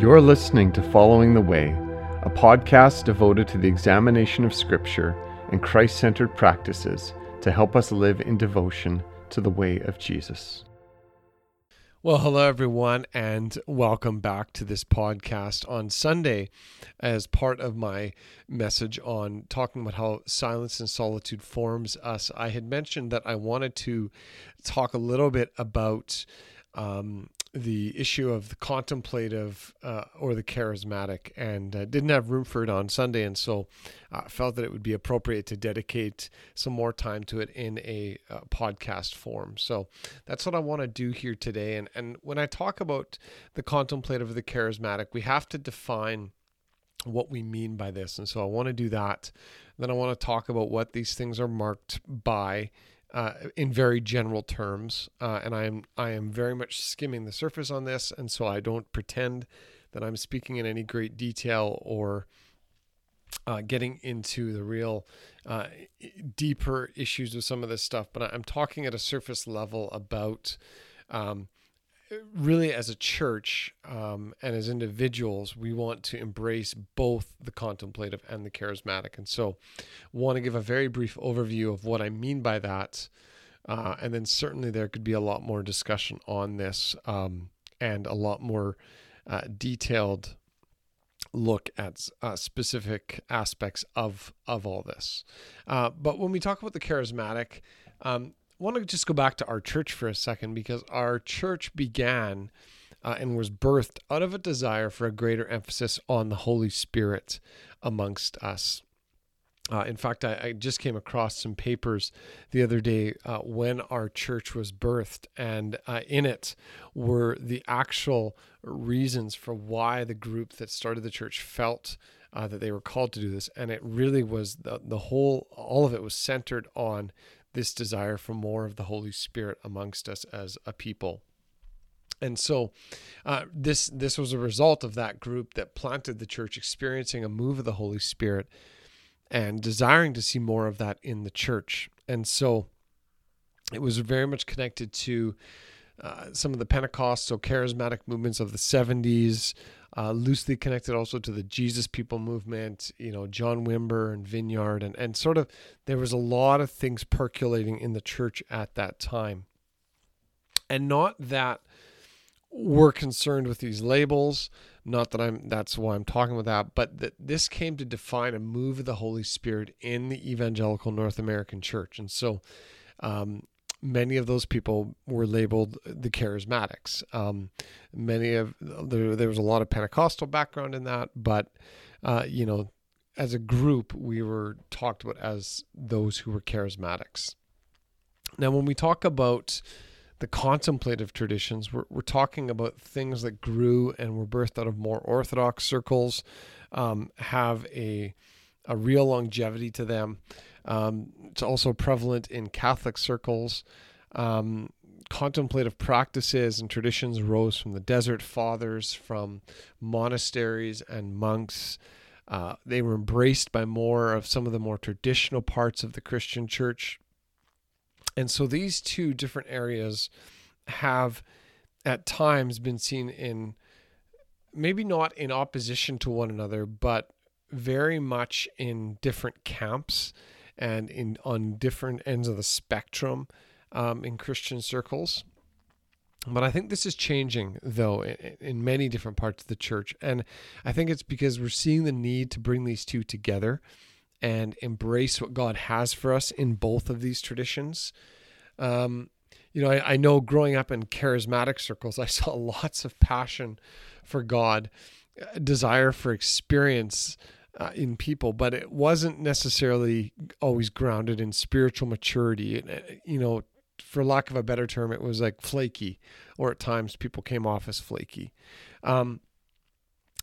You're listening to Following the Way, a podcast devoted to the examination of Scripture and Christ centered practices to help us live in devotion to the way of Jesus. Well, hello, everyone, and welcome back to this podcast on Sunday as part of my message on talking about how silence and solitude forms us. I had mentioned that I wanted to talk a little bit about um, the issue of the contemplative uh, or the charismatic and uh, didn't have room for it on Sunday. And so I uh, felt that it would be appropriate to dedicate some more time to it in a uh, podcast form. So that's what I want to do here today. And, and when I talk about the contemplative or the charismatic, we have to define what we mean by this. And so I want to do that. Then I want to talk about what these things are marked by uh, in very general terms, uh, and I am I am very much skimming the surface on this, and so I don't pretend that I'm speaking in any great detail or uh, getting into the real uh, deeper issues of some of this stuff. But I'm talking at a surface level about um, really as a church um, and as individuals, we want to embrace both the contemplative and the charismatic. And so, want to give a very brief overview of what I mean by that. Uh, and then, certainly, there could be a lot more discussion on this um, and a lot more uh, detailed look at uh, specific aspects of of all this. Uh, but when we talk about the charismatic, um, want to just go back to our church for a second because our church began uh, and was birthed out of a desire for a greater emphasis on the Holy Spirit amongst us. Uh, in fact, I, I, just came across some papers the other day uh, when our church was birthed, and uh, in it were the actual reasons for why the group that started the church felt uh, that they were called to do this. And it really was the, the whole, all of it was centered on this desire for more of the Holy Spirit amongst us as a people. And so, uh, this this was a result of that group that planted the church, experiencing a move of the Holy Spirit, and desiring to see more of that in the church. And so, it was very much connected to uh, some of the Pentecostal charismatic movements of the 70s, uh, loosely connected also to the Jesus People movement, you know, John Wimber and Vineyard, and, and sort of there was a lot of things percolating in the church at that time. And not that we're concerned with these labels, not that I'm that's why I'm talking about that, but that this came to define a move of the Holy Spirit in the evangelical North American church. And so um, many of those people were labeled the charismatics. Um, many of there, there was a lot of Pentecostal background in that, but uh, you know, as a group, we were talked about as those who were charismatics. Now, when we talk about the contemplative traditions, we're, we're talking about things that grew and were birthed out of more orthodox circles, um, have a a real longevity to them. Um, it's also prevalent in Catholic circles. Um, contemplative practices and traditions rose from the desert fathers, from monasteries and monks. Uh, they were embraced by more of some of the more traditional parts of the Christian church. And so these two different areas have at times been seen in maybe not in opposition to one another, but very much in different camps and in on different ends of the spectrum um, in Christian circles. But I think this is changing, though, in, many different parts of the church. And I think it's because we're seeing the need to bring these two together and embrace what God has for us in both of these traditions. Um, you know, I, I know growing up in charismatic circles, I saw lots of passion for God, desire for experience uh, in people, but it wasn't necessarily always grounded in spiritual maturity. Uh, you know, for lack of a better term, it was like flaky, or at times people came off as flaky. Um,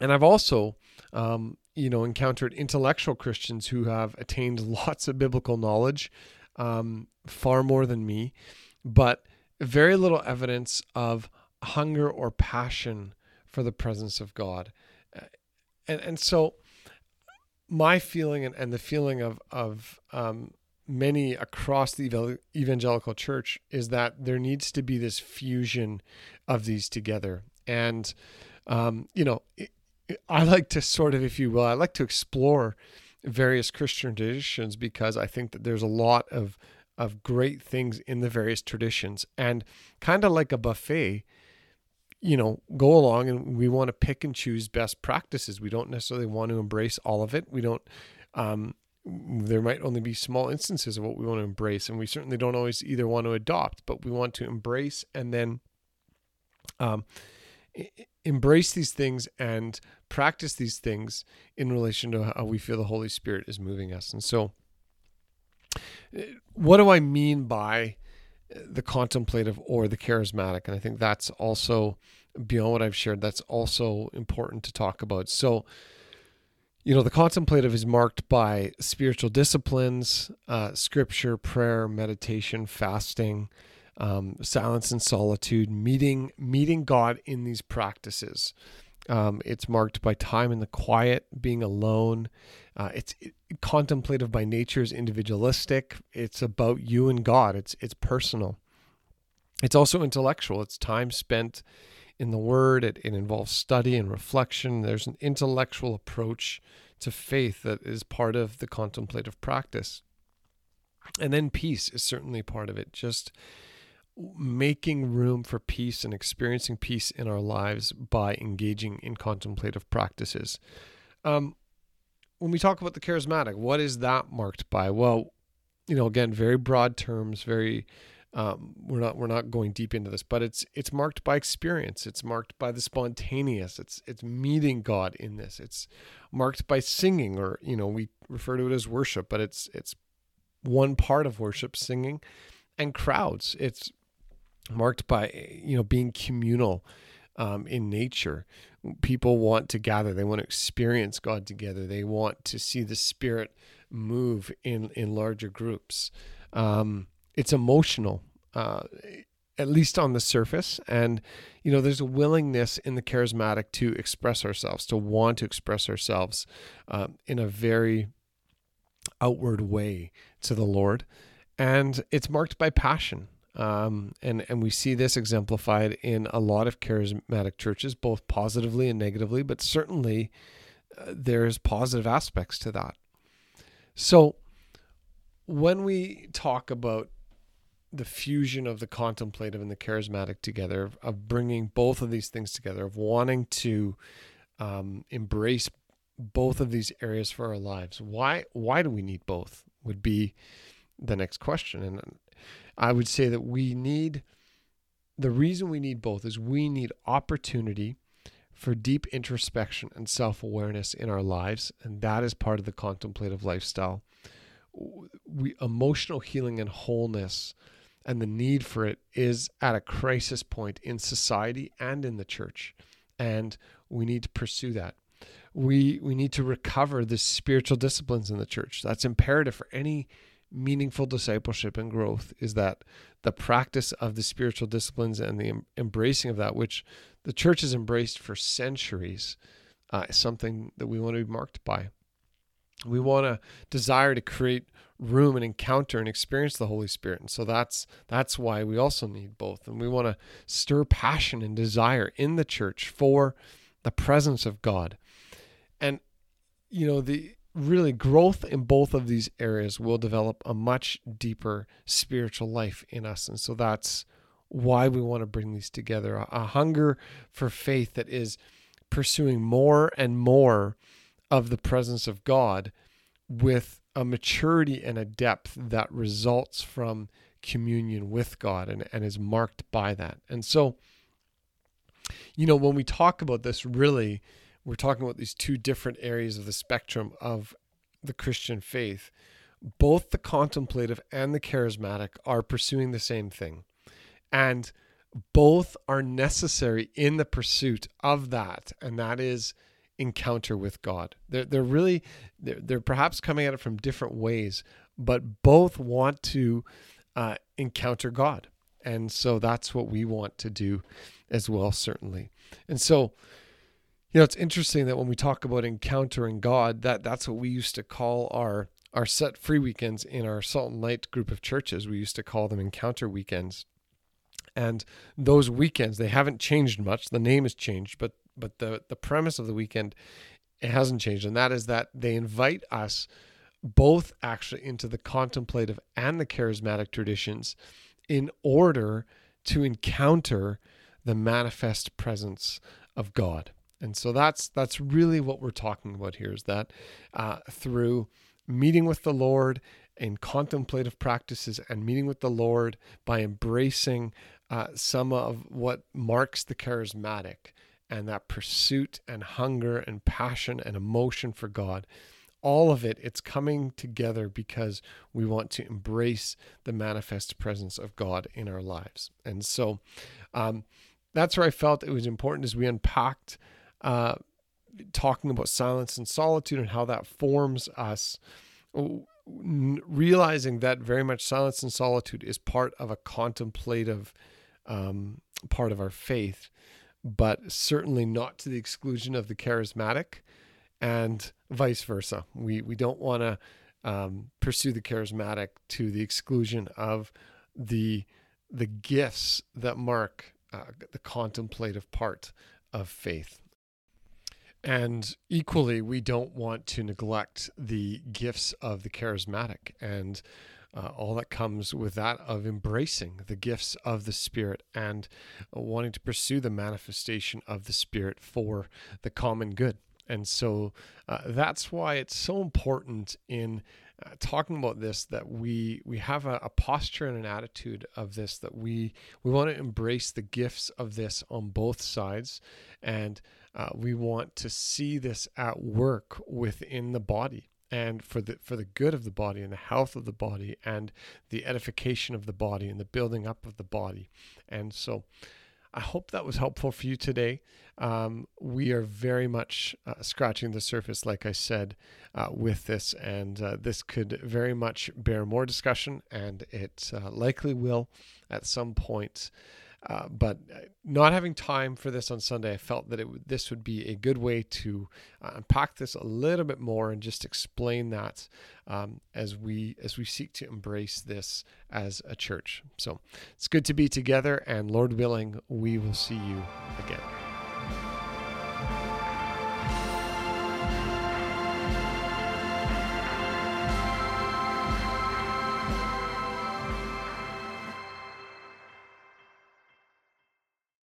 and I've also, um, you know, encountered intellectual Christians who have attained lots of biblical knowledge, um, far more than me, but very little evidence of hunger or passion for the presence of God. Uh, and, and so my feeling and, and the feeling of of um, many across the evangelical church is that there needs to be this fusion of these together. And um, you know, I like to sort of, if you will, I like to explore various Christian traditions because I think that there's a lot of of great things in the various traditions and kind of like a buffet you know go along and we want to pick and choose best practices we don't necessarily want to embrace all of it we don't um, there might only be small instances of what we want to embrace and we certainly don't always either want to adopt but we want to embrace and then um, embrace these things and practice these things in relation to how we feel the Holy Spirit is moving us. And so, what do I mean by the contemplative or the charismatic? And I think that's also beyond what I've shared, that's also important to talk about. So, you know, the contemplative is marked by spiritual disciplines, uh, scripture, prayer, meditation, fasting, um, silence and solitude, meeting meeting God in these practices. Um, it's marked by time in the quiet, being alone. Uh, it's it, contemplative by nature, is individualistic. It's about you and God. It's it's personal. It's also intellectual. It's time spent in the Word. It, it involves study and reflection. There's an intellectual approach to faith that is part of the contemplative practice. And then peace is certainly part of it. Just making room for peace and experiencing peace in our lives by engaging in contemplative practices. Um, when we talk about the charismatic, what is that marked by? Well, you know, again, very broad terms, very um, we're not we're not going deep into this, but it's it's marked by experience. It's marked by the spontaneous. It's it's meeting God in this. It's marked by singing, or you know, we refer to it as worship, but it's it's one part of worship, singing, and crowds. It's marked by you know being communal um, in nature. People want to gather. They want to experience God together. They want to see the Spirit move in in larger groups. Um, it's emotional, uh, at least on the surface, and you know there's a willingness in the charismatic to express ourselves, to want to express ourselves um, in a very outward way to the Lord, and it's marked by passion. Um, and and we see this exemplified in a lot of charismatic churches, both positively and negatively, but certainly uh, there's positive aspects to that. So when we talk about the fusion of the contemplative and the charismatic together, of bringing both of these things together, of wanting to um, embrace both of these areas for our lives, why why do we need both? Would be the next question, and I would say that we need the reason we need both is we need opportunity for deep introspection and self awareness in our lives, and that is part of the contemplative lifestyle. We emotional healing and wholeness and the need for it is at a crisis point in society and in the church, and we need to pursue that. We we need to recover the spiritual disciplines in the church. That's imperative for any meaningful discipleship and growth is that the practice of the spiritual disciplines and the embracing of that, which the church has embraced for centuries, uh, is something that we want to be marked by. We want to desire to create room and encounter and experience the Holy Spirit, and so that's that's why we also need both. And we want to stir passion and desire in the church for the presence of God. And you know the really growth in both of these areas will develop a much deeper spiritual life in us. And so that's why we want to bring these together a, hunger for faith that is pursuing more and more of the presence of God with a maturity and a depth that results from communion with God and, and is marked by that. And so, you know, when we talk about this, really, we're talking about these two different areas of the spectrum of the Christian faith. Both the contemplative and the charismatic are pursuing the same thing. And both are necessary in the pursuit of that, and that is encounter with God. They're, they're really, they're, they're perhaps coming at it from different ways, but both want to uh, encounter God. And so that's what we want to do as well, certainly. And so, you know, it's interesting that when we talk about encountering God, that that's what we used to call our our set free weekends in our Salt and Light group of churches. We used to call them encounter weekends. And those weekends, they haven't changed much. The name has changed, but but the the premise of the weekend it hasn't changed, and that is that they invite us both actually into the contemplative and the charismatic traditions in order to encounter the manifest presence of God. And so that's that's really what we're talking about here is that uh, through meeting with the Lord in contemplative practices and meeting with the Lord by embracing uh, some of what marks the charismatic and that pursuit and hunger and passion and emotion for God all of it it's coming together because we want to embrace the manifest presence of god in our lives. And so um, that's where i felt it was important as we unpacked uh, talking about silence and solitude and how that forms us realizing that very much silence and solitude is part of a contemplative um, part of our faith but certainly not to the exclusion of the charismatic and vice versa. We we don't want to um, pursue the charismatic to the exclusion of the the gifts that mark uh, the contemplative part of faith. And equally, we don't want to neglect the gifts of the charismatic and uh, all that comes with that of embracing the gifts of the Spirit and wanting to pursue the manifestation of the Spirit for the common good. And so uh, that's why it's so important in uh, talking about this that we we have a, a, posture and an attitude of this that we we want to embrace the gifts of this on both sides, and uh, we want to see this at work within the body and for the for the good of the body and the health of the body and the edification of the body and the building up of the body, and so. I hope that was helpful for you today. Um, we are very much uh, scratching the surface, like I said, uh, with this, and uh, this could very much bear more discussion, and it uh, likely will at some point. Uh, but uh, not having time for this on Sunday, I felt that it this would be a good way to uh, unpack this a little bit more and just explain that um, as we as we seek to embrace this as a church. So it's good to be together, and Lord willing, we will see you again.